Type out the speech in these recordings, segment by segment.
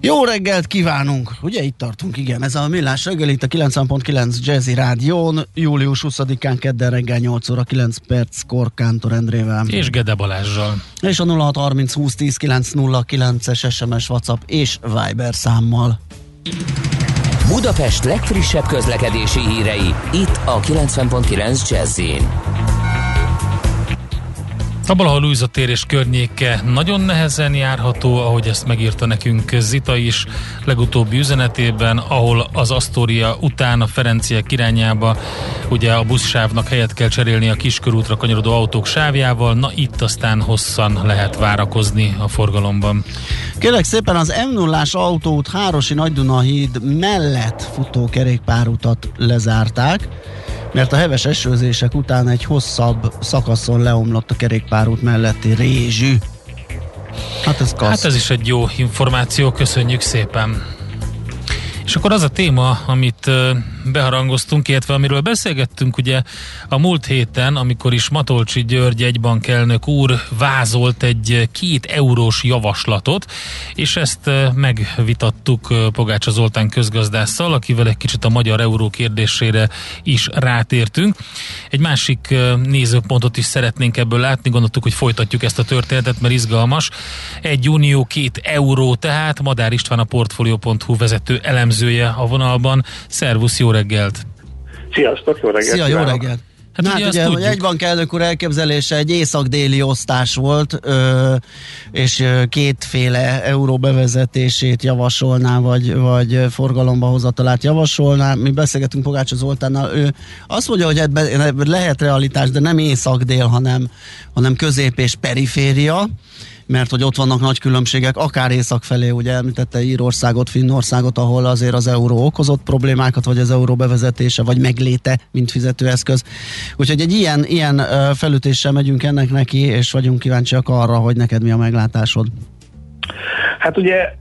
Jó reggelt kívánunk! Ugye itt tartunk, igen, ez a Millás reggel itt a 90.9 Jazzy Rádión, július 20-án kedden reggel 8 óra 9 perc Korkántor Endrével. És Gede Balázsral. És a 0630 20 10 909-es SMS, WhatsApp és Viber számmal. Budapest legfrissebb közlekedési hírei, itt a 90.9 Jazzin. A Balaha tér és környéke nagyon nehezen járható, ahogy ezt megírta nekünk Zita is legutóbbi üzenetében, ahol az Asztória után a Ferenciek irányába ugye a buszsávnak helyet kell cserélni a kiskörútra kanyarodó autók sávjával, na itt aztán hosszan lehet várakozni a forgalomban. Kérlek szépen az m 0 autóút Hárosi Nagyduna híd mellett futó kerékpárutat lezárták mert a heves esőzések után egy hosszabb szakaszon leomlott a kerékpárút melletti rézsű. Hát ez, hát ez is egy jó információ, köszönjük szépen. És akkor az a téma, amit beharangoztunk, illetve amiről beszélgettünk ugye a múlt héten, amikor is Matolcsi György egybankelnök úr vázolt egy két eurós javaslatot, és ezt megvitattuk Pogácsa Zoltán közgazdásszal, akivel egy kicsit a magyar euró kérdésére is rátértünk. Egy másik nézőpontot is szeretnénk ebből látni, gondoltuk, hogy folytatjuk ezt a történetet, mert izgalmas. Egy unió, két euró, tehát Madár István a Portfolio.hu vezető elemzője a vonalban. Szervusz, jó reggelt! Sziasztok, jó reggelt! Szia, jó reggelt! Hát, hát ugye, ugye hogy egy bankelnök úr elképzelése egy észak-déli osztás volt, ö, és kétféle euró bevezetését javasolná, vagy, vagy forgalomba hozatalát javasolná. Mi beszélgetünk Pogácsa Zoltánnal, ő azt mondja, hogy ebben lehet realitás, de nem észak-dél, hanem, hanem közép és periféria mert hogy ott vannak nagy különbségek, akár észak felé, ugye említette Írországot, Finnországot, ahol azért az euró okozott problémákat, vagy az euró bevezetése, vagy megléte, mint fizetőeszköz. Úgyhogy egy ilyen, ilyen felütéssel megyünk ennek neki, és vagyunk kíváncsiak arra, hogy neked mi a meglátásod. Hát ugye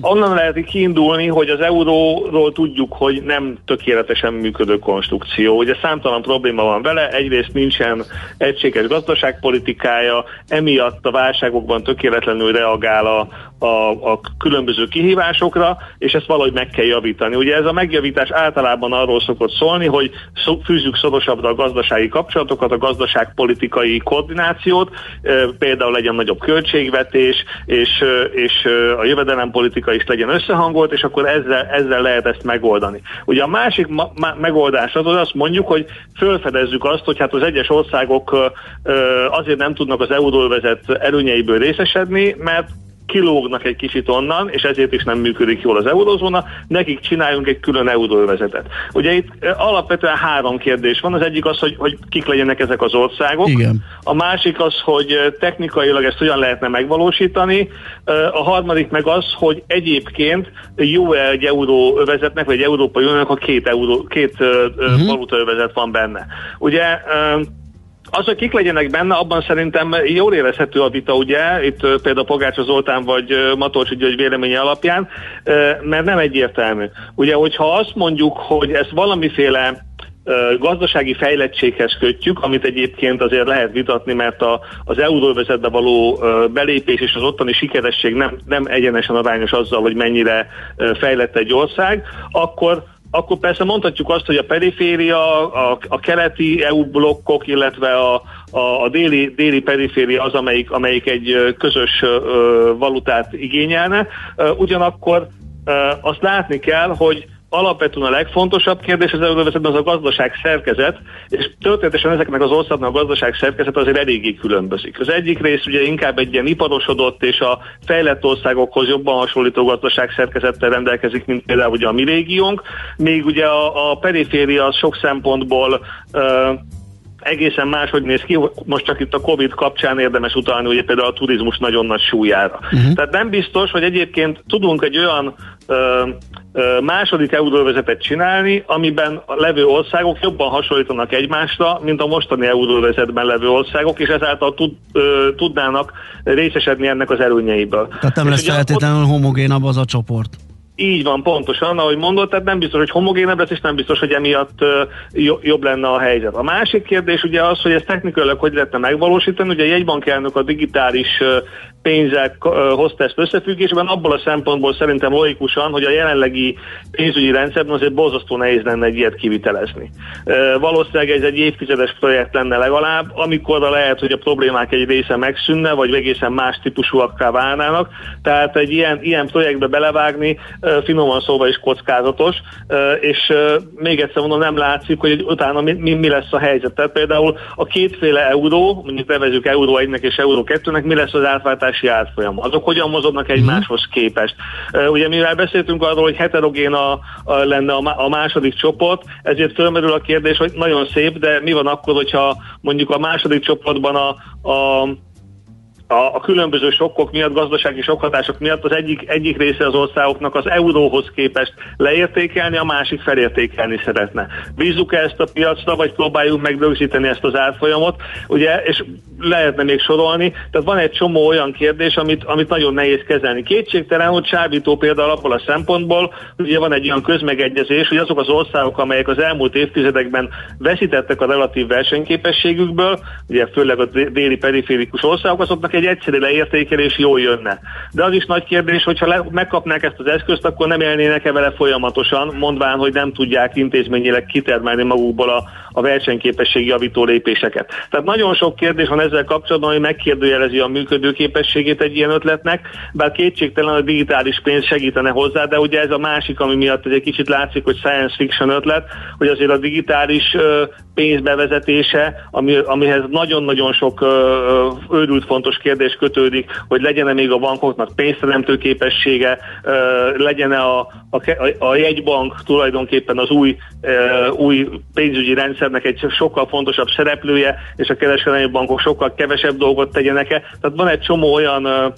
onnan lehet kiindulni, hogy az euróról tudjuk, hogy nem tökéletesen működő konstrukció. Ugye számtalan probléma van vele, egyrészt nincsen egységes gazdaságpolitikája, emiatt a válságokban tökéletlenül reagál a, a, a különböző kihívásokra, és ezt valahogy meg kell javítani. Ugye ez a megjavítás általában arról szokott szólni, hogy fűzzük szorosabbra a gazdasági kapcsolatokat, a gazdaságpolitikai koordinációt, például legyen nagyobb költségvetés, és, és a jövedelempolitika is legyen összehangolt, és akkor ezzel, ezzel lehet ezt megoldani. Ugye a másik ma- ma- megoldás az, hogy azt mondjuk, hogy felfedezzük azt, hogy hát az egyes országok azért nem tudnak az euróvezet előnyeiből részesedni, mert kilógnak egy kicsit onnan, és ezért is nem működik jól az eurozóna, nekik csináljunk egy külön euróvezetet. Ugye itt alapvetően három kérdés van, az egyik az, hogy, hogy kik legyenek ezek az országok, Igen. a másik az, hogy technikailag ezt hogyan lehetne megvalósítani, a harmadik meg az, hogy egyébként jó-e egy euróvezetnek, vagy egy Európai Uniónak, ha két, euró, két uh-huh. valutaövezet van benne. Ugye az, hogy kik legyenek benne, abban szerintem jól érezhető a vita, ugye, itt például Pogácsa Zoltán vagy Matolcsi György véleménye alapján, mert nem egyértelmű. Ugye, hogyha azt mondjuk, hogy ez valamiféle gazdasági fejlettséghez kötjük, amit egyébként azért lehet vitatni, mert a, az euróvezetbe való belépés és az ottani sikeresség nem, nem egyenesen arányos azzal, hogy mennyire fejlett egy ország, akkor akkor persze mondhatjuk azt, hogy a periféria, a, a keleti EU blokkok, illetve a, a, a déli, déli periféria az, amelyik, amelyik egy közös valutát igényelne. Ugyanakkor azt látni kell, hogy alapvetően a legfontosabb kérdés az euróvezetben az a gazdaság szerkezet, és történetesen ezeknek az országnak a gazdaság szerkezet azért eléggé különbözik. Az egyik rész ugye inkább egy ilyen iparosodott és a fejlett országokhoz jobban hasonlító gazdaság szerkezettel rendelkezik, mint például ugye a mi régiónk, még ugye a, a periféria az sok szempontból uh, egészen máshogy néz ki, most csak itt a Covid kapcsán érdemes utalni, ugye például a turizmus nagyon nagy súlyára. Uh-huh. Tehát nem biztos, hogy egyébként tudunk egy olyan második euróvezetet csinálni, amiben a levő országok jobban hasonlítanak egymásra, mint a mostani euróvezetben levő országok, és ezáltal tud, tudnának részesedni ennek az előnyeiből. Tehát nem lesz feltétlenül ott... homogénabb az a csoport. Így van, pontosan, ahogy mondott, tehát nem biztos, hogy homogénebb lesz, és nem biztos, hogy emiatt jobb lenne a helyzet. A másik kérdés ugye az, hogy ezt technikailag hogy lehetne megvalósítani. Ugye a jegybankelnök a digitális pénzek hozta ezt összefüggésben, abból a szempontból szerintem logikusan, hogy a jelenlegi pénzügyi rendszerben azért borzasztó nehéz lenne egy ilyet kivitelezni. Valószínűleg ez egy évtizedes projekt lenne legalább, amikor lehet, hogy a problémák egy része megszűnne, vagy egészen más típusúakká válnának. Tehát egy ilyen, ilyen projektbe belevágni finoman szóval is kockázatos, és még egyszer mondom, nem látszik, hogy utána mi, mi, mi lesz a helyzet. Tehát például a kétféle euró, mondjuk nevezük euró 1-nek és euró 2-nek, mi lesz az átváltási árfolyam? Azok hogyan mozognak egymáshoz képest? Ugye mivel beszéltünk arról, hogy heterogén a, a, lenne a, a második csoport, ezért fölmerül a kérdés, hogy nagyon szép, de mi van akkor, hogyha mondjuk a második csoportban a, a a, a különböző sokkok miatt, gazdasági sokhatások miatt az egyik, egyik része az országoknak az euróhoz képest leértékelni, a másik felértékelni szeretne. Bízzuk -e ezt a piacra, vagy próbáljuk meg rögzíteni ezt az árfolyamot, ugye, és lehetne még sorolni, tehát van egy csomó olyan kérdés, amit, amit nagyon nehéz kezelni. Kétségtelen, hogy csábító például abból a szempontból, ugye van egy olyan közmegegyezés, hogy azok az országok, amelyek az elmúlt évtizedekben veszítettek a relatív versenyképességükből, ugye főleg a déli periférikus országok, azoknak egy egyszerű leértékelés jól jönne. De az is nagy kérdés, hogyha le, megkapnák ezt az eszközt, akkor nem élnének-e vele folyamatosan, mondván, hogy nem tudják intézményileg kitermelni magukból a, a versenyképesség javító lépéseket. Tehát nagyon sok kérdés van ezzel kapcsolatban, hogy megkérdőjelezi a működőképességét egy ilyen ötletnek, bár kétségtelen a digitális pénz segítene hozzá, de ugye ez a másik, ami miatt egy kicsit látszik, hogy science fiction ötlet, hogy azért a digitális pénz bevezetése, ami, amihez nagyon-nagyon sok őrült fontos kérdés kötődik, hogy legyen-e még a bankoknak pénzteremtő képessége, legyen-e a, a, a jegybank tulajdonképpen az új, új pénzügyi rendszernek egy sokkal fontosabb szereplője, és a kereskedelmi bankok sokkal kevesebb dolgot tegyenek-e. Tehát van egy csomó olyan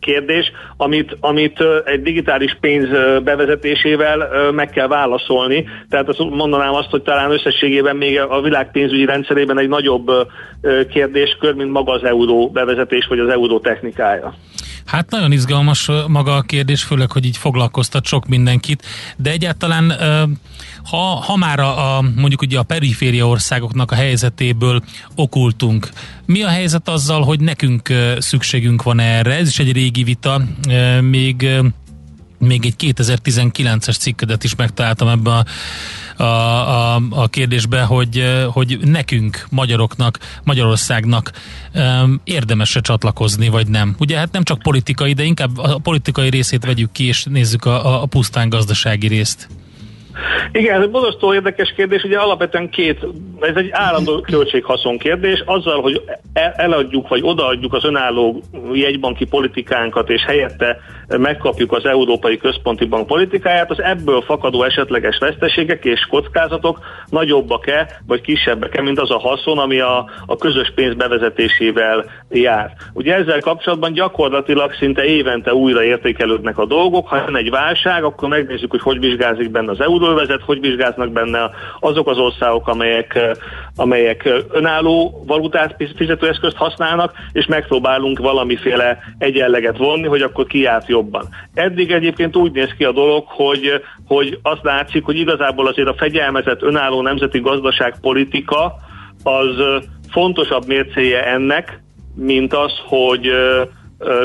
kérdés, amit, amit egy digitális pénz bevezetésével meg kell válaszolni. Tehát azt mondanám azt, hogy talán összességében még a világ pénzügyi rendszerében egy nagyobb kérdéskör, mint maga az euró bevezetés, vagy az euró technikája. Hát nagyon izgalmas maga a kérdés, főleg, hogy így foglalkoztat sok mindenkit, de egyáltalán ha, ha már a, a mondjuk ugye a periféria országoknak a helyzetéből okultunk, mi a helyzet azzal, hogy nekünk szükségünk van erre? Ez is egy régi vita, még még egy 2019-es cikkedet is megtaláltam ebbe a, a, a, a kérdésbe, hogy, hogy nekünk, magyaroknak, Magyarországnak um, érdemes-e csatlakozni, vagy nem. Ugye hát nem csak politikai, de inkább a politikai részét vegyük ki, és nézzük a, a pusztán gazdasági részt. Igen, ez egy borzasztó érdekes kérdés, ugye alapvetően két, ez egy állandó költséghaszon kérdés, azzal, hogy eladjuk vagy odaadjuk az önálló jegybanki politikánkat, és helyette megkapjuk az Európai Központi Bank politikáját, az ebből fakadó esetleges veszteségek és kockázatok nagyobbak-e, vagy kisebbek-e, mint az a haszon, ami a, a közös pénz bevezetésével jár. Ugye ezzel kapcsolatban gyakorlatilag szinte évente újra értékelődnek a dolgok, ha jön egy válság, akkor megnézzük, hogy hogy vizsgázik benne az euróvezet, hogy vizsgáznak benne azok az országok, amelyek, amelyek önálló valutát fizetőeszközt használnak, és megpróbálunk valamiféle egyenleget vonni, hogy akkor ki járt jó jobban. Eddig egyébként úgy néz ki a dolog, hogy, hogy azt látszik, hogy igazából azért a fegyelmezett önálló nemzeti gazdaságpolitika az fontosabb mércéje ennek, mint az, hogy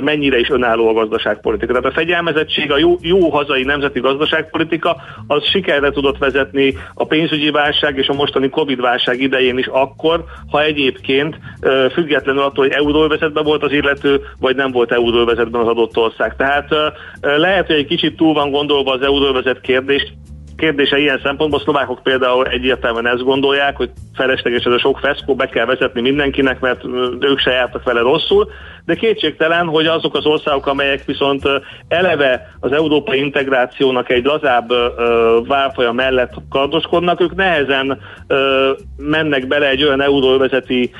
mennyire is önálló a gazdaságpolitika. Tehát a fegyelmezettség, a jó, jó hazai nemzeti gazdaságpolitika az sikerre tudott vezetni a pénzügyi válság és a mostani Covid válság idején is akkor, ha egyébként függetlenül attól, hogy euróvezetben volt az illető, vagy nem volt euróvezetben az adott ország. Tehát lehet, hogy egy kicsit túl van gondolva az euróvezet kérdést, kérdése ilyen szempontból. A szlovákok például egyértelműen ezt gondolják, hogy felesleges ez a sok feszkó, be kell vezetni mindenkinek, mert ők se jártak vele rosszul, de kétségtelen, hogy azok az országok, amelyek viszont eleve az európai integrációnak egy lazább válfaja mellett kardoskodnak, ők nehezen mennek bele egy olyan euróvezeti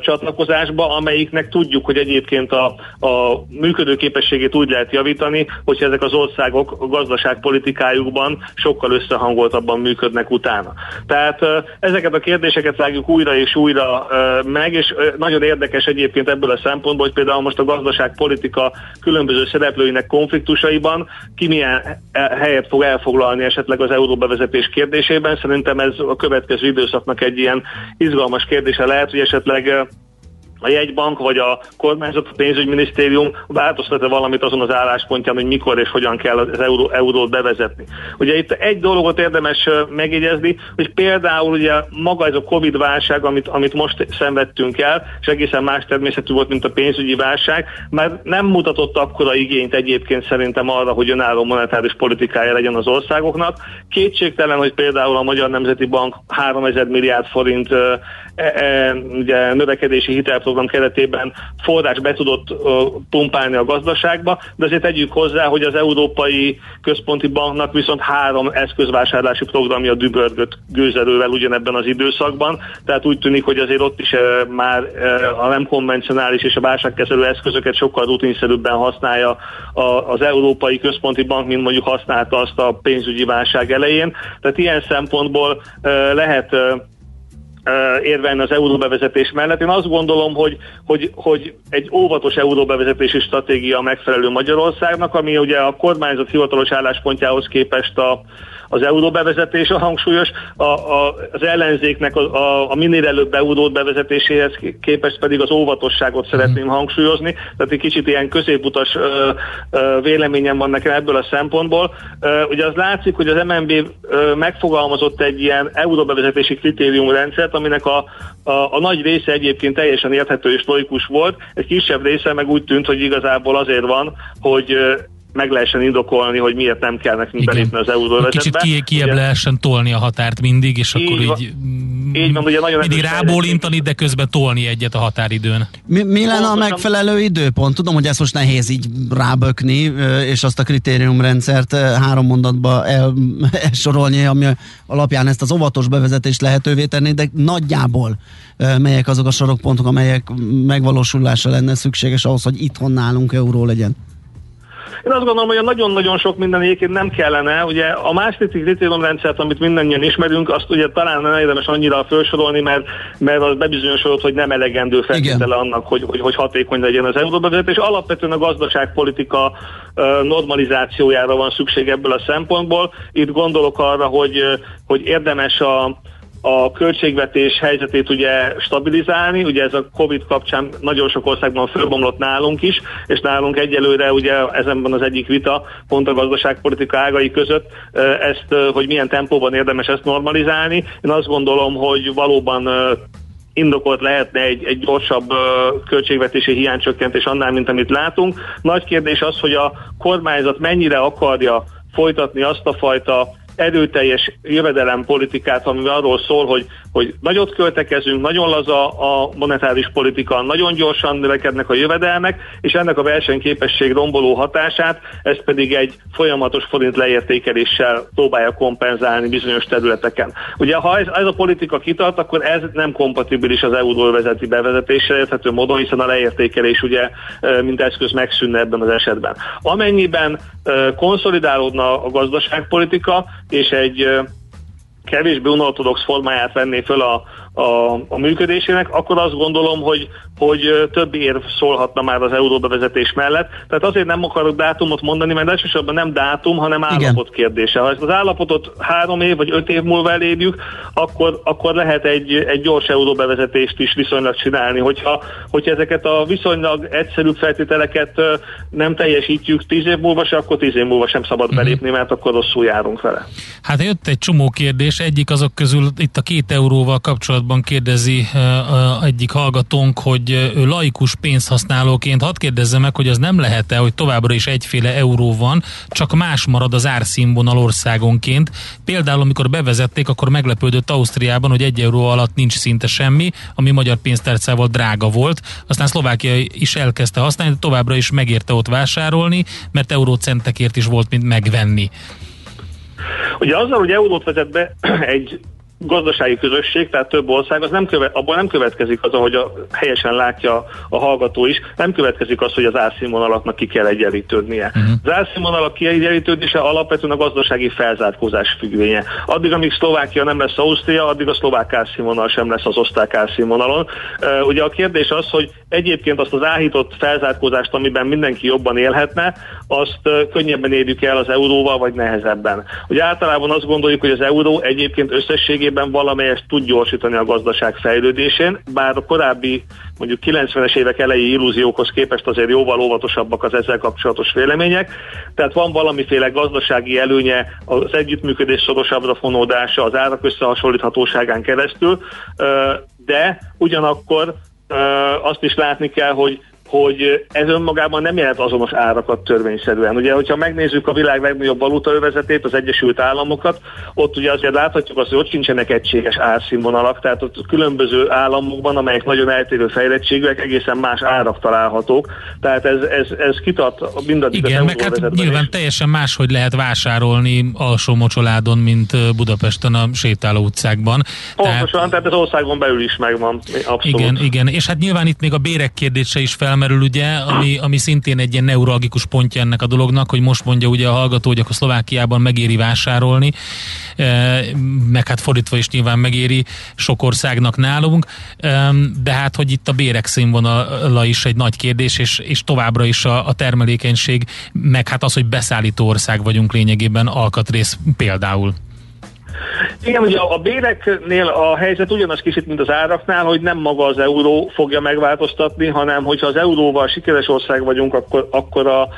csatlakozásba, amelyiknek tudjuk, hogy egyébként a, a működőképességét úgy lehet javítani, hogyha ezek az országok gazdaságpolitikájukban sokkal összehangoltabban működnek utána. Tehát ezeket a kérdéseket vágjuk újra és újra meg, és nagyon érdekes egyébként ebből a szempontból, hogy például most a gazdaságpolitika különböző szereplőinek konfliktusaiban ki milyen helyet fog elfoglalni esetleg az euróbevezetés kérdésében. Szerintem ez a következő időszaknak egy ilyen izgalmas kérdése lehet, hogy esetleg a jegybank vagy a kormányzat, a pénzügyminisztérium változtat-e valamit azon az álláspontján, hogy mikor és hogyan kell az euró, eurót bevezetni. Ugye itt egy dolgot érdemes megjegyezni, hogy például ugye maga ez a Covid válság, amit, amit most szenvedtünk el, és egészen más természetű volt, mint a pénzügyi válság, már nem mutatott akkora igényt egyébként szerintem arra, hogy önálló monetáris politikája legyen az országoknak. Kétségtelen, hogy például a Magyar Nemzeti Bank 3000 milliárd forint e, e, ugye, növekedési hitel program keretében forrás be tudott pumpálni a gazdaságba, de azért tegyük hozzá, hogy az Európai Központi Banknak viszont három eszközvásárlási programja dübörgött gőzerővel ugyanebben az időszakban, tehát úgy tűnik, hogy azért ott is már a nem konvencionális és a válságkezelő eszközöket sokkal rutinszerűbben használja az Európai Központi Bank, mint mondjuk használta azt a pénzügyi válság elején. Tehát ilyen szempontból lehet érvelni az euróbevezetés mellett. Én azt gondolom, hogy, hogy, hogy egy óvatos euróbevezetési stratégia megfelelő Magyarországnak, ami ugye a kormányzat hivatalos álláspontjához képest a, az euró bevezetés a hangsúlyos, a, a, az ellenzéknek a, a, a minél előbb eurót bevezetéséhez képest pedig az óvatosságot szeretném mhm. hangsúlyozni, tehát egy kicsit ilyen középutas ö, ö, véleményem van nekem ebből a szempontból. Ö, ugye az látszik, hogy az MNB ö, megfogalmazott egy ilyen euróbevezetési kritériumrendszert, aminek a, a, a nagy része egyébként teljesen érthető és logikus volt, egy kisebb része meg úgy tűnt, hogy igazából azért van, hogy meg lehessen indokolni, hogy miért nem kell nekünk Igen. belépni az euróvezetbe. Kicsit ki, kiebb lehessen tolni a határt mindig, és így akkor így, így van, ugye nagyon mindig rábólintani, de közben tolni egyet a határidőn. Mi, mi lenne a megfelelő időpont? Tudom, hogy ezt most nehéz így rábökni, és azt a kritériumrendszert három mondatba el, elsorolni, ami alapján ezt az óvatos bevezetést lehetővé tenni, de nagyjából melyek azok a sorokpontok, amelyek megvalósulása lenne szükséges ahhoz, hogy itthon nálunk euró legyen? Én azt gondolom, hogy a nagyon-nagyon sok minden egyébként nem kellene. Ugye a második kritériumrendszert, amit mindannyian ismerünk, azt ugye talán nem érdemes annyira felsorolni, mert, mert az bebizonyosodott, hogy nem elegendő feltétele annak, hogy, hogy, hogy hatékony legyen az euróbevezetés. Alapvetően a gazdaságpolitika normalizációjára van szükség ebből a szempontból. Itt gondolok arra, hogy, hogy érdemes a a költségvetés helyzetét ugye stabilizálni, ugye ez a Covid kapcsán nagyon sok országban fölbomlott nálunk is, és nálunk egyelőre ugye ezenben az egyik vita pont a gazdaságpolitika ágai között ezt, hogy milyen tempóban érdemes ezt normalizálni. Én azt gondolom, hogy valóban indokolt lehetne egy, egy gyorsabb költségvetési hiánycsökkentés annál, mint amit látunk. Nagy kérdés az, hogy a kormányzat mennyire akarja folytatni azt a fajta erőteljes jövedelempolitikát, ami arról szól, hogy, hogy nagyot költekezünk, nagyon laza a monetáris politika, nagyon gyorsan növekednek a jövedelmek, és ennek a versenyképesség romboló hatását, ezt pedig egy folyamatos forint leértékeléssel próbálja kompenzálni bizonyos területeken. Ugye ha ez, ez a politika kitart, akkor ez nem kompatibilis az EU vezeti bevezetéssel érthető módon, hiszen a leértékelés ugye mint eszköz megszűnne ebben az esetben. Amennyiben konszolidálódna a gazdaságpolitika, és egy kevésbé unortodox formáját venné föl a, a, a működésének, akkor azt gondolom, hogy, hogy több érv szólhatna már az euróbevezetés mellett. Tehát azért nem akarok dátumot mondani, mert elsősorban nem dátum, hanem állapot kérdése. Ha ezt az állapotot három év vagy öt év múlva elérjük, akkor, akkor lehet egy, egy gyors euróbevezetést is viszonylag csinálni. Hogyha, hogyha ezeket a viszonylag egyszerű feltételeket nem teljesítjük tíz év múlva se, akkor tíz év múlva sem szabad mhm. belépni, mert akkor rosszul járunk vele. Hát jött egy csomó kérdés. Egyik azok közül itt a két euróval kapcsolatban kérdezi uh, egyik hallgatónk, hogy ő laikus pénzhasználóként hadd kérdezze meg, hogy az nem lehet-e, hogy továbbra is egyféle euró van, csak más marad az árszínvonal országonként. Például, amikor bevezették, akkor meglepődött Ausztriában, hogy egy euró alatt nincs szinte semmi, ami magyar pénztárcával drága volt. Aztán Szlovákia is elkezdte használni, de továbbra is megérte ott vásárolni, mert eurócentekért is volt mint megvenni. Ugye azzal, hogy eurót vezet be egy gazdasági közösség, tehát több ország, az nem követ, abból nem következik az, ahogy a, helyesen látja a hallgató is, nem következik az, hogy az árszínvonalaknak ki kell egyenlítődnie. Uh-huh. Az árszínvonalak kiegyenlítődése alapvetően a gazdasági felzárkózás függvénye. Addig, amíg Szlovákia nem lesz Ausztria, addig a szlovák árszínvonal sem lesz az osztrák árszínvonalon. Uh, ugye a kérdés az, hogy egyébként azt az áhított felzárkózást, amiben mindenki jobban élhetne, azt uh, könnyebben érjük el az euróval, vagy nehezebben. Ugye általában azt gondoljuk, hogy az euró egyébként összességében összességében valamelyest tud gyorsítani a gazdaság fejlődésén, bár a korábbi mondjuk 90-es évek elejé illúziókhoz képest azért jóval óvatosabbak az ezzel kapcsolatos vélemények. Tehát van valamiféle gazdasági előnye az együttműködés szorosabbra fonódása, az árak összehasonlíthatóságán keresztül, de ugyanakkor azt is látni kell, hogy hogy ez önmagában nem jelent azonos árakat törvényszerűen. Ugye, hogyha megnézzük a világ legnagyobb valutaövezetét, az Egyesült Államokat, ott ugye azért láthatjuk azt, hogy ott sincsenek egységes árszínvonalak, tehát ott különböző államokban, amelyek nagyon eltérő fejlettségűek, egészen más árak találhatók. Tehát ez, ez, ez kitart mindaddig Igen, meg hát nyilván is. teljesen máshogy lehet vásárolni alsó mocsoládon, mint Budapesten a sétáló utcákban. Pontosan, tehát, tehát az országon belül is megvan. Abszolút. Igen, igen, és hát nyilván itt még a bérek kérdése is fel felmerül ugye, ami, ami szintén egy ilyen neuralgikus pontja ennek a dolognak, hogy most mondja ugye a hallgató, hogy akkor Szlovákiában megéri vásárolni, e, meg hát fordítva is nyilván megéri sok országnak nálunk, e, de hát, hogy itt a bérek színvonala is egy nagy kérdés, és, és továbbra is a, a termelékenység, meg hát az, hogy beszállító ország vagyunk lényegében alkatrész például. Igen, ugye a béreknél a helyzet ugyanaz kicsit, mint az áraknál, hogy nem maga az euró fogja megváltoztatni, hanem hogyha az euróval sikeres ország vagyunk, akkor, akkor a,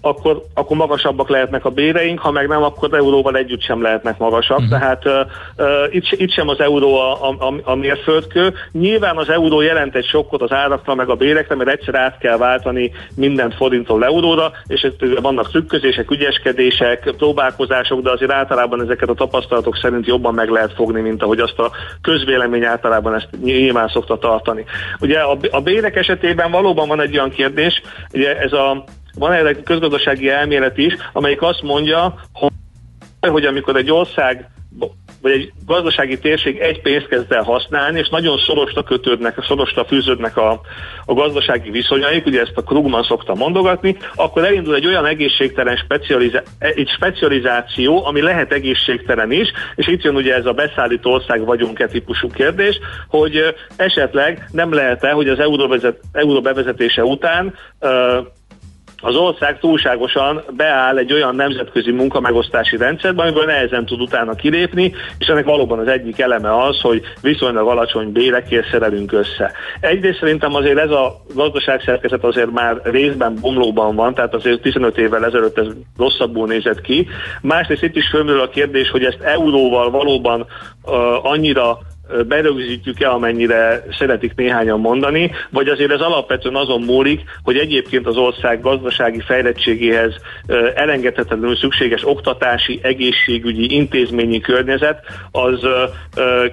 akkor, akkor magasabbak lehetnek a béreink, ha meg nem, akkor euróval együtt sem lehetnek magasak. Uh-huh. Tehát uh, uh, itt, itt sem az euró a, a, a mérföldkő. Nyilván az euró jelent egy sokkot az árakra, meg a bérekre, mert egyszer át kell váltani mindent forintól euróra, és vannak trükközések, ügyeskedések, próbálkozások, de azért általában ezeket a tapasztalatok szerint jobban meg lehet fogni, mint ahogy azt a közvélemény általában ezt nyilván szokta tartani. Ugye a, a bérek esetében valóban van egy olyan kérdés, ugye ez a van egy közgazdasági elmélet is, amelyik azt mondja, hogy amikor egy ország vagy egy gazdasági térség egy pénzt kezd el használni, és nagyon szorosra kötődnek, szorosra fűződnek a, a gazdasági viszonyaik, ugye ezt a Krugman szokta mondogatni, akkor elindul egy olyan egészségtelen specializá- egy specializáció, ami lehet egészségtelen is, és itt jön ugye ez a beszállító ország vagyunk-e típusú kérdés, hogy esetleg nem lehet-e, hogy az euró, euró bevezetése után uh, az ország túlságosan beáll egy olyan nemzetközi munkamegosztási rendszerbe, amiből nehezen tud utána kilépni, és ennek valóban az egyik eleme az, hogy viszonylag alacsony bérekért szerelünk össze. Egyrészt szerintem azért ez a gazdaságszerkezet azért már részben bomlóban van, tehát azért 15 évvel ezelőtt ez rosszabbul nézett ki. Másrészt itt is fölmerül a kérdés, hogy ezt euróval valóban uh, annyira berögzítjük-e, amennyire szeretik néhányan mondani, vagy azért ez alapvetően azon múlik, hogy egyébként az ország gazdasági fejlettségéhez elengedhetetlenül szükséges oktatási, egészségügyi, intézményi környezet, az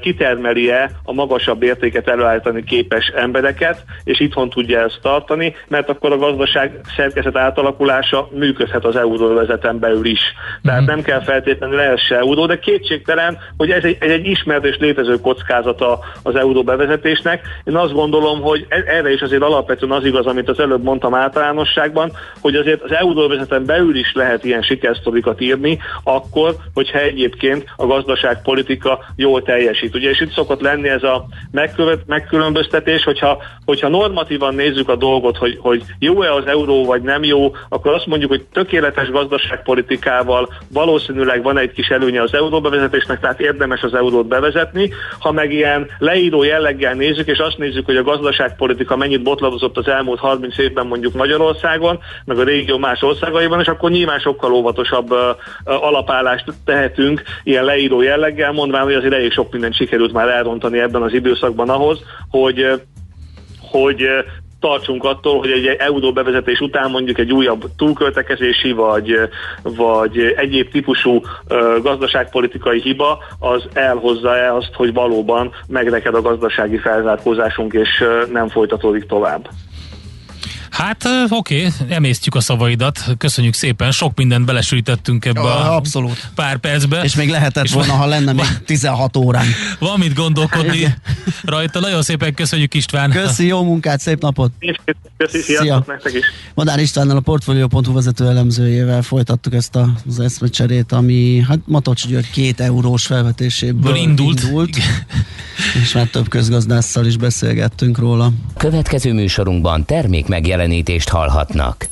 kitermeli-e a magasabb értéket előállítani képes embereket, és itthon tudja ezt tartani, mert akkor a gazdaság szerkezet átalakulása működhet az euróvezeten belül is. Tehát mm-hmm. nem kell feltétlenül lehessen euró, de kétségtelen, hogy ez egy, egy ismert és létező kockázat kockázata az euró bevezetésnek. Én azt gondolom, hogy e- erre is azért alapvetően az igaz, amit az előbb mondtam általánosságban, hogy azért az euróvezeten belül is lehet ilyen sikersztorikat írni, akkor, hogyha egyébként a gazdaságpolitika jól teljesít. Ugye, és itt szokott lenni ez a megkövet, megkülönböztetés, hogyha, hogyha normatívan nézzük a dolgot, hogy, hogy jó-e az euró, vagy nem jó, akkor azt mondjuk, hogy tökéletes gazdaságpolitikával valószínűleg van egy kis előnye az euróbevezetésnek, tehát érdemes az eurót bevezetni. Ha ha meg ilyen leíró jelleggel nézzük, és azt nézzük, hogy a gazdaságpolitika mennyit botladozott az elmúlt 30 évben mondjuk Magyarországon, meg a régió más országaiban, és akkor nyilván sokkal óvatosabb alapállást tehetünk ilyen leíró jelleggel, mondván, hogy azért elég sok mindent sikerült már elrontani ebben az időszakban ahhoz, hogy hogy tartsunk attól, hogy egy euró bevezetés után mondjuk egy újabb túlköltekezési vagy, vagy egyéb típusú gazdaságpolitikai hiba az elhozza el azt, hogy valóban megreked a gazdasági felzárkózásunk és nem folytatódik tovább. Hát oké, emésztjük a szavaidat, köszönjük szépen, sok mindent belesülítettünk ebbe a abszolút. pár percbe. És még lehetett és volna, ha lenne még 16 órán. Van mit gondolkodni rajta, nagyon szépen köszönjük István. Köszi, jó munkát, szép napot! Köszi, Szia. nektek is! Madár Istvánnal a Portfolio.hu vezető elemzőjével folytattuk ezt az eszmecserét, ami hát Matocs György két eurós felvetéséből indult. indult és már több közgazdásszal is beszélgettünk róla. Következő műsorunkban termék megjelenítést hallhatnak.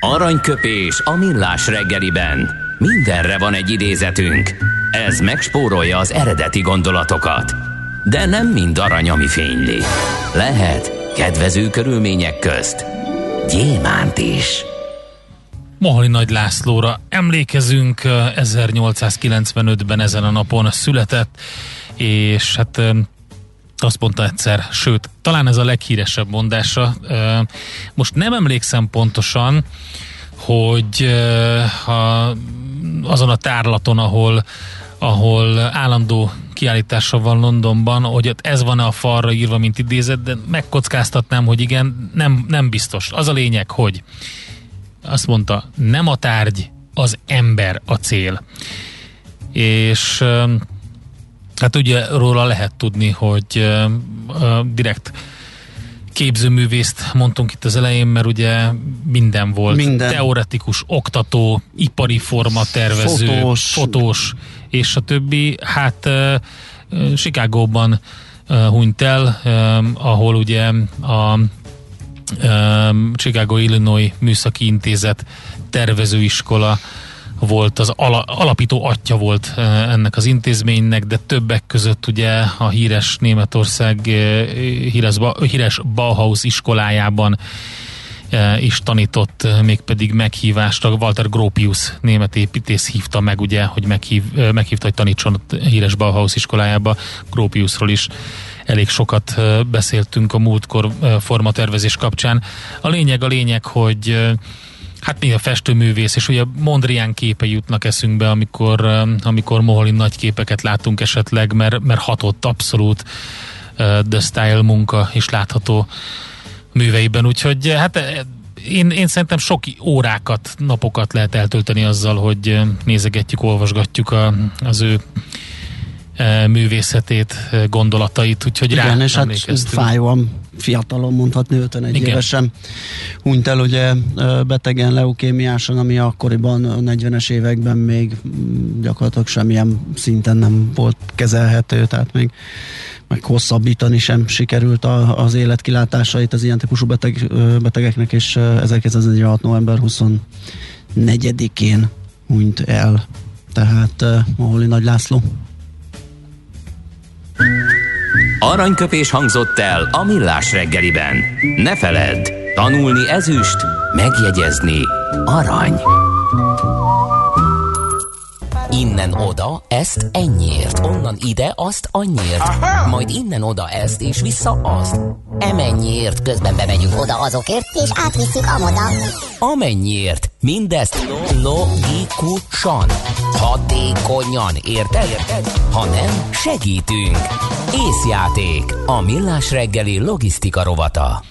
Aranyköpés a millás reggeliben. Mindenre van egy idézetünk. Ez megspórolja az eredeti gondolatokat. De nem mind arany, ami fényli. Lehet kedvező körülmények közt gyémánt is. Moholi Nagy Lászlóra emlékezünk, 1895-ben ezen a napon született, és hát azt mondta egyszer, sőt, talán ez a leghíresebb mondása. Most nem emlékszem pontosan, hogy ha azon a tárlaton, ahol, ahol állandó kiállítása van Londonban, hogy ez van-e a falra írva, mint idézet, de megkockáztatnám, hogy igen, nem, nem biztos. Az a lényeg, hogy azt mondta, nem a tárgy, az ember a cél. És Hát ugye róla lehet tudni, hogy direkt képzőművészt mondtunk itt az elején, mert ugye minden volt. Minden. Teoretikus, oktató, ipari forma tervező, fotós, fotós és a többi. Hát Chicagóban hunyt el, ahol ugye a Chicago Illinois Műszaki Intézet tervezőiskola volt, az ala, alapító atya volt eh, ennek az intézménynek, de többek között ugye a híres Németország eh, híres, híres Bauhaus iskolájában eh, is tanított, mégpedig meghívásra Walter Gropius német építész hívta meg, ugye, hogy meghív, meghívta, hogy tanítson a híres Bauhaus iskolájába, Gropiusról is elég sokat beszéltünk a múltkor formatervezés kapcsán. A lényeg a lényeg, hogy Hát mi a festőművész, és ugye Mondrian képe jutnak eszünkbe, amikor, um, amikor Moholin nagy képeket látunk esetleg, mert, mert hatott abszolút uh, The Style munka is látható műveiben, úgyhogy uh, hát uh, én, én szerintem sok órákat, napokat lehet eltölteni azzal, hogy nézegetjük, olvasgatjuk a, az ő művészetét, gondolatait, úgyhogy Igen, rá és hát fájóan fiatalon mondhatni, 51 Igen. évesen hunyt el ugye betegen, leukémiásan, ami akkoriban a 40-es években még mm, gyakorlatilag semmilyen szinten nem volt kezelhető, tehát még meg hosszabbítani sem sikerült a, az életkilátásait az ilyen típusú beteg, betegeknek, és 1946. november 24-én hunyt el. Tehát uh, Maholi Nagy László. Aranyköpés hangzott el a millás reggeliben. Ne feledd, tanulni ezüst, megjegyezni arany. Innen oda, ezt ennyiért, onnan ide, azt annyiért, majd innen oda ezt, és vissza azt. Emennyiért, közben bemegyünk oda azokért, és átvisszük amoda. Amennyiért, mindezt logikusan, hatékonyan, érted? érted? Ha nem, segítünk. Észjáték, a millás reggeli logisztika rovata.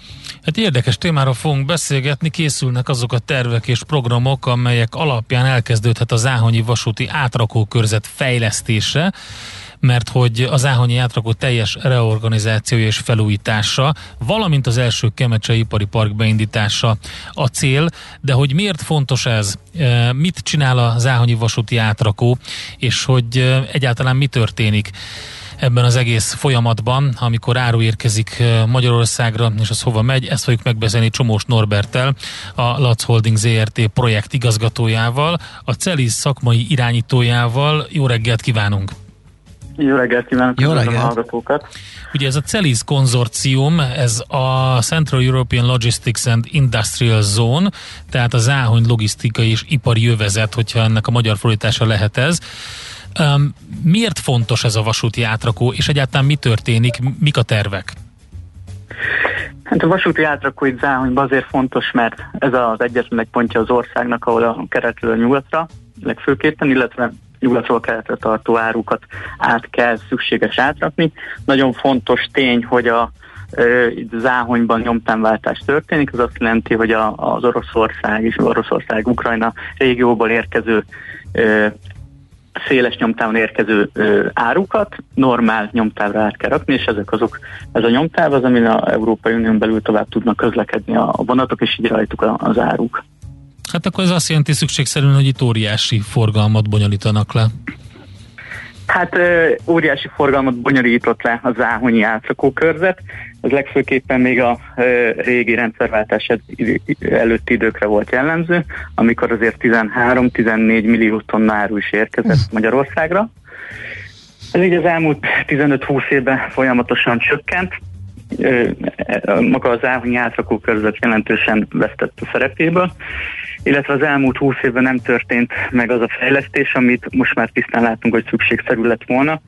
Hát érdekes témáról fogunk beszélgetni, készülnek azok a tervek és programok, amelyek alapján elkezdődhet az Áhonyi vasúti átrakókörzet fejlesztése, mert hogy az Áhonyi átrakó teljes reorganizációja és felújítása, valamint az első Kemecse ipari park beindítása a cél, de hogy miért fontos ez, e, mit csinál az Áhonyi vasúti átrakó, és hogy e, egyáltalán mi történik ebben az egész folyamatban, amikor áru érkezik Magyarországra, és az hova megy, ezt fogjuk megbeszélni Csomós Norbertel, a Lac Holding ZRT projekt igazgatójával, a CELIS szakmai irányítójával. Jó reggelt kívánunk! Jó reggelt kívánok Jó reggelt. a hallgatókat. Ugye ez a CELIS konzorcium, ez a Central European Logistics and Industrial Zone, tehát a záhony logisztikai és ipari jövezet, hogyha ennek a magyar fordítása lehet ez. Um, miért fontos ez a vasúti átrakó, és egyáltalán mi történik, mik a tervek? Hát a vasúti átrakó itt Záhonyban azért fontos, mert ez az egyetlen pontja az országnak, ahol a keretről nyugatra legfőképpen, illetve nyugatról keletre tartó árukat át kell szükséges átrakni. Nagyon fontos tény, hogy a itt Záhonyban nyomtánváltás történik, az azt jelenti, hogy a, az Oroszország és Oroszország-Ukrajna régióból érkező széles nyomtávon érkező ö, árukat normál nyomtávra át kell rakni, és ezek azok, ez a nyomtáv az, amin a Európai Unión belül tovább tudnak közlekedni a, a vonatok, és így rajtuk az áruk. Hát akkor ez azt jelenti szükségszerűen, hogy itt óriási forgalmat bonyolítanak le. Hát óriási forgalmat bonyolított le az Záhonyi átszakókörzet. Az legfőképpen még a régi rendszerváltás előtti időkre volt jellemző, amikor azért 13-14 millió tonna áru is érkezett Magyarországra. Ez így az elmúlt 15-20 évben folyamatosan csökkent. Maga az Záhonyi átszakókörzet jelentősen vesztett a szerepéből, illetve az elmúlt húsz évben nem történt meg az a fejlesztés, amit most már tisztán látunk, hogy szükségszerű lett volna.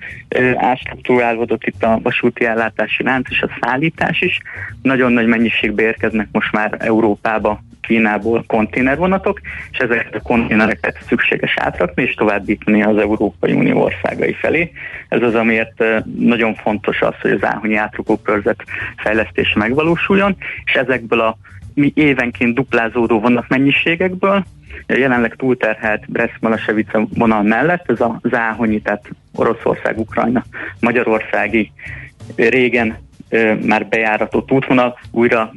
Ástruktúrálódott itt a vasúti ellátási lánc és a szállítás is. Nagyon nagy mennyiségbe érkeznek most már Európába Kínából konténervonatok, és ezeket a konténereket szükséges átrakni és továbbítani az Európai Unió országai felé. Ez az, amiért nagyon fontos az, hogy az áhonyi körzet fejlesztése megvalósuljon, és ezekből a mi évenként duplázódó vannak mennyiségekből, jelenleg túlterhelt Brest-Malasevice vonal mellett, ez a Záhonyi, tehát Oroszország, Ukrajna, Magyarországi régen már bejáratott útvonal újra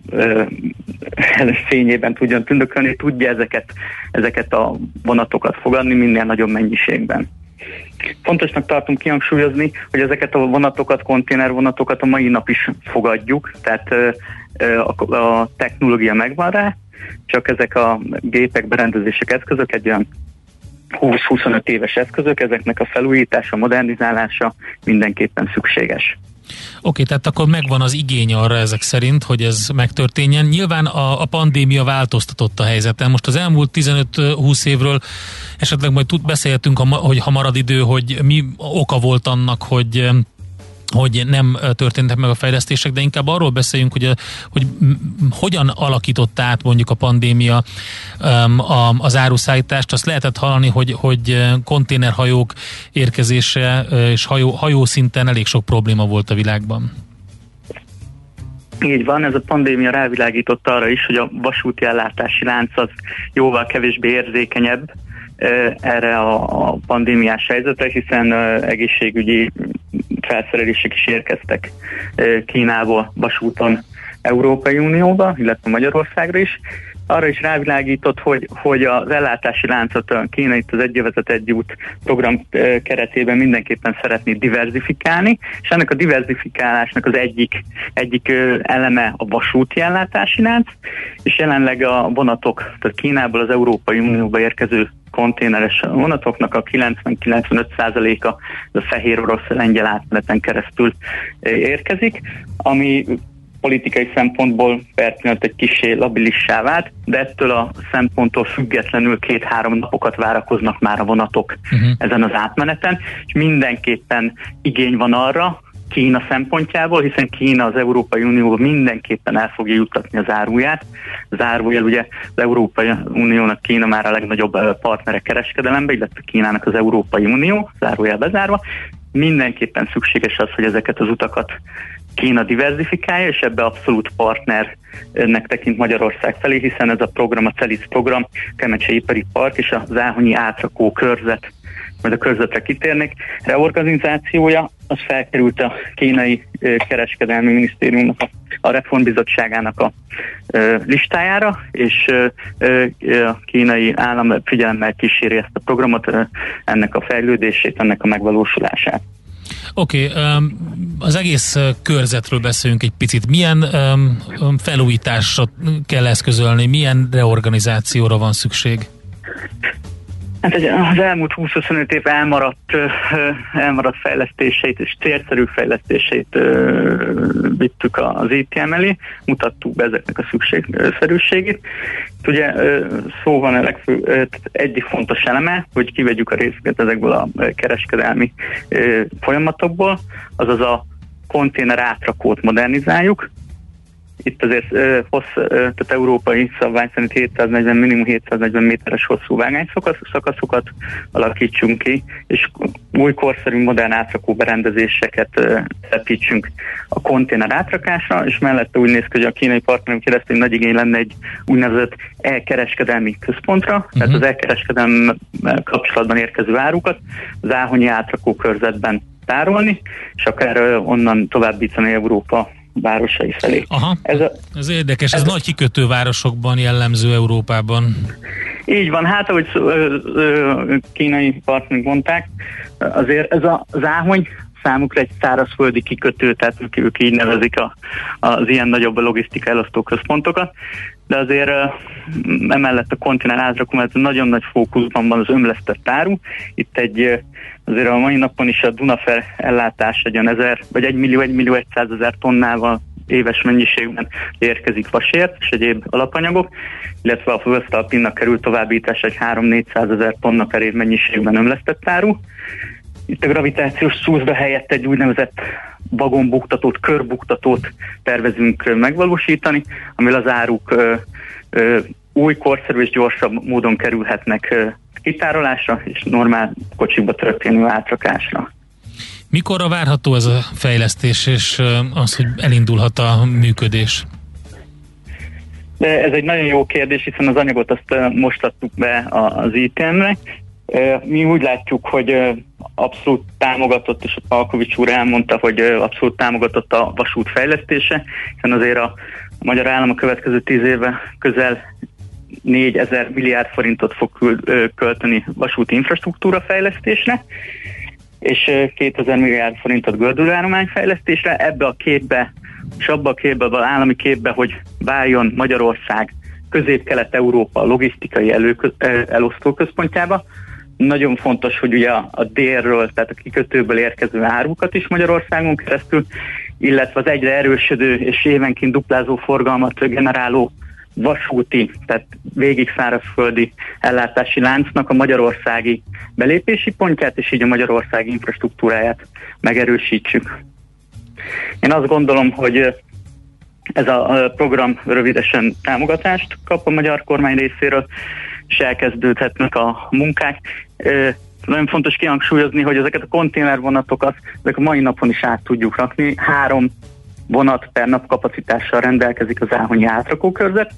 fényében tudjon tündökölni, tudja ezeket, ezeket a vonatokat fogadni minél nagyobb mennyiségben. Fontosnak tartunk kihangsúlyozni, hogy ezeket a vonatokat, konténervonatokat a mai nap is fogadjuk, tehát a technológia megvan rá, csak ezek a gépek, berendezések, eszközök egy olyan 20-25 éves eszközök, ezeknek a felújítása, modernizálása mindenképpen szükséges. Oké, tehát akkor megvan az igény arra ezek szerint, hogy ez megtörténjen. Nyilván a, a pandémia változtatott a helyzeten. Most az elmúlt 15-20 évről esetleg majd tud, beszéltünk, hogy ha marad idő, hogy mi oka volt annak, hogy hogy nem történtek meg a fejlesztések, de inkább arról beszéljünk, hogy, hogy hogyan alakított át mondjuk a pandémia az áruszállítást. Azt lehetett hallani, hogy, hogy konténerhajók érkezése és hajó, hajó szinten elég sok probléma volt a világban. Így van, ez a pandémia rávilágított arra is, hogy a vasúti ellátási lánc az jóval kevésbé érzékenyebb erre a, a pandémiás helyzetre, hiszen egészségügyi felszerelések is érkeztek Kínából vasúton Európai Unióba, illetve Magyarországra is. Arra is rávilágított, hogy, hogy az ellátási láncot a Kína itt az Egyövezet Egy út program keretében mindenképpen szeretné diversifikálni, és ennek a diversifikálásnak az egyik, egyik eleme a vasúti ellátási lánc, és jelenleg a vonatok, tehát Kínából az Európai Unióba érkező konténeres vonatoknak a 90-95%-a a fehér orosz lengyel átmeneten keresztül érkezik, ami politikai szempontból pertinent egy kisé labilissá vált, de ettől a szemponttól függetlenül két-három napokat várakoznak már a vonatok uh-huh. ezen az átmeneten, és mindenképpen igény van arra, Kína szempontjából, hiszen Kína az Európai Unióban mindenképpen el fogja juttatni az áruját. Az árujel ugye az Európai Uniónak Kína már a legnagyobb partnere kereskedelembe, illetve Kínának az Európai Unió, az árujel bezárva. Mindenképpen szükséges az, hogy ezeket az utakat Kína diversifikálja, és ebbe abszolút partnernek tekint Magyarország felé, hiszen ez a program, a CELIS program, Kemecse Ipari Park és az Áhonyi átrakó körzet majd a körzetre kitérnék, reorganizációja, az felkerült a kínai kereskedelmi minisztériumnak a, a reformbizottságának a listájára, és a kínai állam figyelemmel kíséri ezt a programot, ennek a fejlődését, ennek a megvalósulását. Oké, okay, az egész körzetről beszéljünk egy picit. Milyen felújításra kell eszközölni, milyen reorganizációra van szükség? Hát az elmúlt 20-25 év elmaradt, elmaradt fejlesztéseit és célszerű fejlesztéseit vittük az ITM elé, mutattuk be ezeknek a szükségszerűségét. Ugye szó van a legfő, egyik fontos eleme, hogy kivegyük a részeket ezekből a kereskedelmi folyamatokból, azaz a konténer átrakót modernizáljuk, itt azért uh, hossz, uh, tehát európai szabvány szerint 740, minimum 740 méteres hosszú vágányszakaszokat alakítsunk ki, és új korszerű modern átrakó berendezéseket uh, telepítsünk a konténer átrakásra, és mellette úgy néz ki, hogy a kínai partnerünk hogy nagy igény lenne egy úgynevezett elkereskedelmi központra, uh-huh. tehát az elkereskedelmi kapcsolatban érkező árukat az áhonyi átrakó körzetben tárolni, és akár onnan továbbítani Európa városai felé. Aha, ez, a, ez érdekes, ez, ez nagy kikötő városokban jellemző Európában. Így van, hát ahogy ö, ö, kínai partnerek mondták, azért ez a, az áhony számukra egy szárazföldi kikötő, tehát ők, ők így nevezik a, az ilyen nagyobb logisztika elosztó központokat, de azért emellett a kontinent átrakó, mert nagyon nagy fókuszban van az ömlesztett áru. Itt egy azért a mai napon is a Dunafer ellátás egy olyan ezer, vagy egy millió, egy millió ezer tonnával éves mennyiségben érkezik vasért és egyéb alapanyagok, illetve a földtalpinnak kerül továbbítás egy 3-400 ezer tonna per év mennyiségben ömlesztett áru. Itt a gravitációs szúzda helyett egy úgynevezett vagonbuktatót, körbuktatót tervezünk megvalósítani, amivel az áruk új, korszerű és gyorsabb módon kerülhetnek kitárolásra és normál kocsikba történő átrakásra. Mikorra várható ez a fejlesztés, és az, hogy elindulhat a működés? De ez egy nagyon jó kérdés, hiszen az anyagot azt most adtuk be az ITM-re. Mi úgy látjuk, hogy abszolút támogatott, és a Palkovics úr elmondta, hogy abszolút támogatott a vasút fejlesztése, hiszen azért a magyar állam a következő tíz éve közel 4000 milliárd forintot fog költeni vasúti infrastruktúra fejlesztésre, és 2000 milliárd forintot gördülőállomány fejlesztésre. Ebbe a képbe, és abba a képbe, az állami képbe, hogy váljon Magyarország közép-kelet-európa logisztikai előkö, elosztó központjába. Nagyon fontos, hogy ugye a, délről, tehát a kikötőből érkező árukat is Magyarországon keresztül, illetve az egyre erősödő és évenként duplázó forgalmat generáló vasúti, tehát végig szárazföldi ellátási láncnak a magyarországi belépési pontját, és így a magyarországi infrastruktúráját megerősítsük. Én azt gondolom, hogy ez a program rövidesen támogatást kap a magyar kormány részéről, és elkezdődhetnek a munkák. Nagyon fontos kihangsúlyozni, hogy ezeket a konténervonatokat ezek a mai napon is át tudjuk rakni. Három vonat per nap kapacitással rendelkezik az Áhonyi átrakókörzet.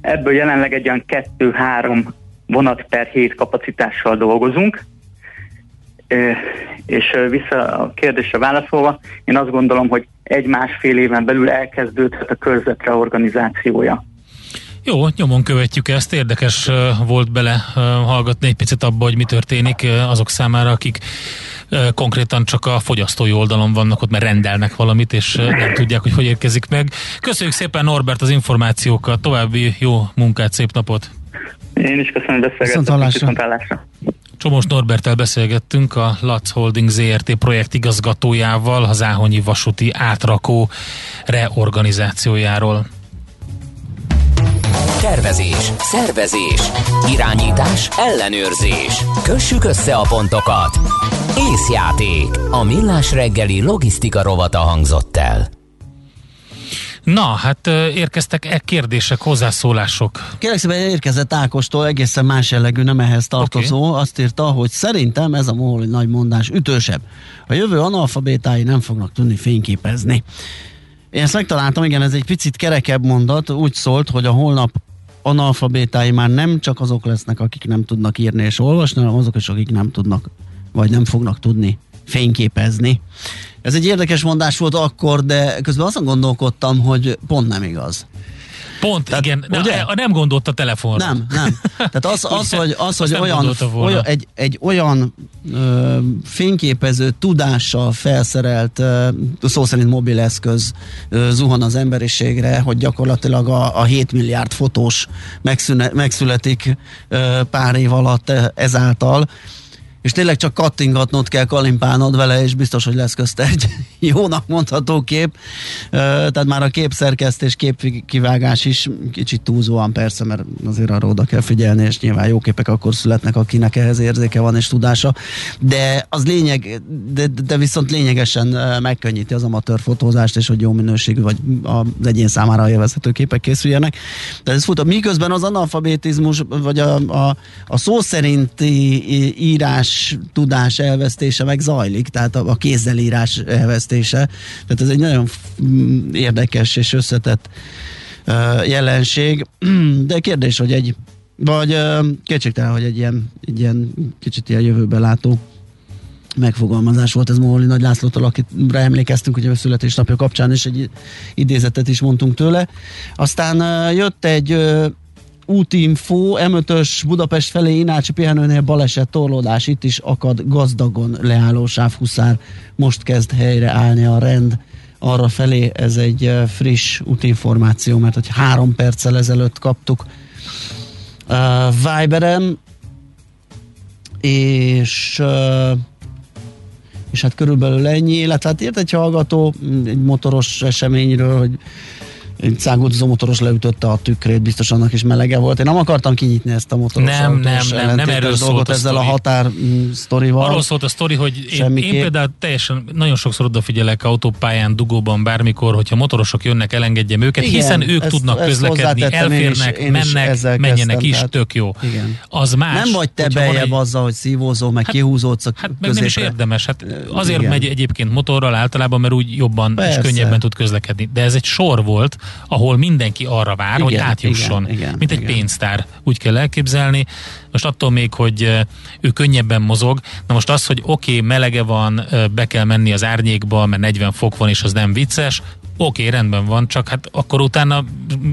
Ebből jelenleg egy olyan kettő-három vonat per hét kapacitással dolgozunk. És vissza a kérdésre válaszolva, én azt gondolom, hogy egy-másfél éven belül elkezdődhet a körzetre organizációja. Jó, nyomon követjük ezt. Érdekes volt bele hallgatni egy picit abba, hogy mi történik azok számára, akik konkrétan csak a fogyasztói oldalon vannak ott, mert rendelnek valamit, és nem tudják, hogy hogy érkezik meg. Köszönjük szépen Norbert az információkat, további jó munkát, szép napot! Én is köszönöm, hogy beszélgettünk. Csomós Norbertel beszélgettünk a Lac Holding ZRT projekt igazgatójával, az Áhonyi Vasúti Átrakó reorganizációjáról. Tervezés, szervezés, irányítás, ellenőrzés. Kössük össze a pontokat. Észjáték. A millás reggeli logisztika rovata hangzott el. Na, hát érkeztek-e kérdések, hozzászólások? Kérlek szépen érkezett Ákostól, egészen más jellegű, nem ehhez tartozó. Okay. Azt írta, hogy szerintem ez a moholi nagy mondás ütősebb. A jövő analfabétái nem fognak tudni fényképezni. Én ezt megtaláltam, igen, ez egy picit kerekebb mondat, úgy szólt, hogy a holnap analfabétái már nem csak azok lesznek, akik nem tudnak írni és olvasni, hanem azok is, akik nem tudnak, vagy nem fognak tudni fényképezni. Ez egy érdekes mondás volt akkor, de közben azon gondolkodtam, hogy pont nem igaz. Pont, Tehát, igen. Ugye? Nem, nem gondolt a telefonra. Nem, nem. Tehát az, az hogy, az, hogy olyan, olyan, egy, egy olyan ö, fényképező tudással felszerelt ö, szó szerint mobileszköz ö, zuhan az emberiségre, hogy gyakorlatilag a, a 7 milliárd fotós megszüne, megszületik ö, pár év alatt ezáltal, és tényleg csak kattingatnod kell, kalimpálnod vele, és biztos, hogy lesz közt egy jónak mondható kép. Tehát már a képszerkesztés, képkivágás is kicsit túlzóan persze, mert azért arra oda kell figyelni, és nyilván jó képek akkor születnek, akinek ehhez érzéke van és tudása. De az lényeg, de, de viszont lényegesen megkönnyíti az amatőr fotózást, és hogy jó minőségű, vagy az egyén számára élvezhető képek készüljenek. De ez fut. Miközben az analfabetizmus, vagy a, a, a szó szerinti írás írás tudás elvesztése meg zajlik, tehát a, a kézzelírás elvesztése. Tehát ez egy nagyon érdekes és összetett uh, jelenség. De kérdés, hogy egy vagy uh, kétségtelen, hogy egy ilyen, egy ilyen kicsit ilyen jövőbe látó megfogalmazás volt ez Moholi Nagy Lászlótól, akire emlékeztünk ugye a születésnapja kapcsán, és egy idézetet is mondtunk tőle. Aztán jött egy útinfo, M5-ös Budapest felé Inácsi pihenőnél baleset, torlódás, itt is akad gazdagon leálló sávhuszár, most kezd helyre állni a rend. Arra felé, ez egy friss útinformáció, mert hogy három perccel ezelőtt kaptuk uh, Viberen, és uh, és hát körülbelül ennyi, illetve hát ért egy hallgató egy motoros eseményről, hogy egy motoros leütötte a tükrét, biztos annak is melege volt. Én nem akartam kinyitni ezt a motoros nem, nem, nem, nem erről dolgot a ezzel a határ mm, sztorival. Arról szólt a sztori, hogy én, én például teljesen nagyon sokszor odafigyelek autópályán, dugóban, bármikor, hogyha motorosok jönnek, elengedjem őket, igen, hiszen ők ezt, tudnak ezt közlekedni, elférnek, én is, mennek, menjenek is, tehát, tök jó. Igen. Az más. Nem vagy te beljebb azzal, hogy szívózol, meg hát, kihúzódsz a Hát meg nem is érdemes. Hát azért igen. megy egyébként motorral általában, mert úgy jobban és könnyebben tud közlekedni. De ez egy sor volt, ahol mindenki arra vár, igen, hogy átjusson, igen, igen, mint egy igen. pénztár. Úgy kell elképzelni. Most attól még, hogy ő könnyebben mozog, na most az, hogy oké, okay, melege van, be kell menni az árnyékba, mert 40 fok van, és az nem vicces, oké, okay, rendben van, csak hát akkor utána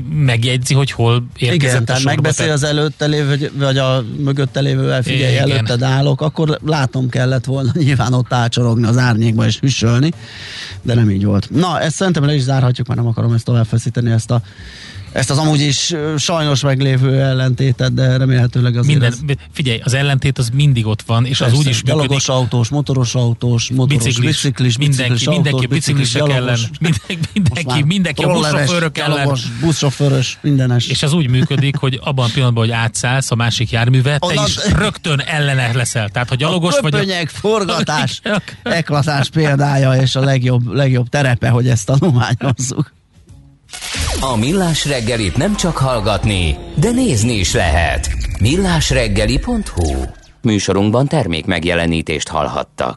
megjegyzi, hogy hol érkezett Igen, tehát megbeszél az előtte lévő, vagy a mögötte lévővel, figyelj, Igen. előtted állok, akkor látom kellett volna nyilván ott ácsorogni az árnyékba és hüssölni, de nem így volt. Na, ezt szerintem le is zárhatjuk, mert nem akarom ezt tovább feszíteni, ezt a ezt az amúgy is sajnos meglévő ellentétet, de remélhetőleg az Minden. Figyelj, az ellentét az mindig ott van, és Persze, az úgy is működik. Gyalogos autós, motoros autós, motoros biciklis, biciklis, mindenki, biciklis mindenki autós, biciklisek gyalogos, ellen, mindenki, mindenki, mindenki a buszsofőrök ellen. buszsofőrös, mindenes. És az úgy működik, hogy abban a pillanatban, hogy átszállsz a másik járművet, te is rögtön ellene leszel. Tehát, ha gyalogos a vagy... A forgatás, eklatás példája, és a legjobb, legjobb terepe, hogy ezt tanulmányozzuk. A Millás reggelit nem csak hallgatni, de nézni is lehet. millásreggeli.hu Műsorunkban termék megjelenítést hallhattak.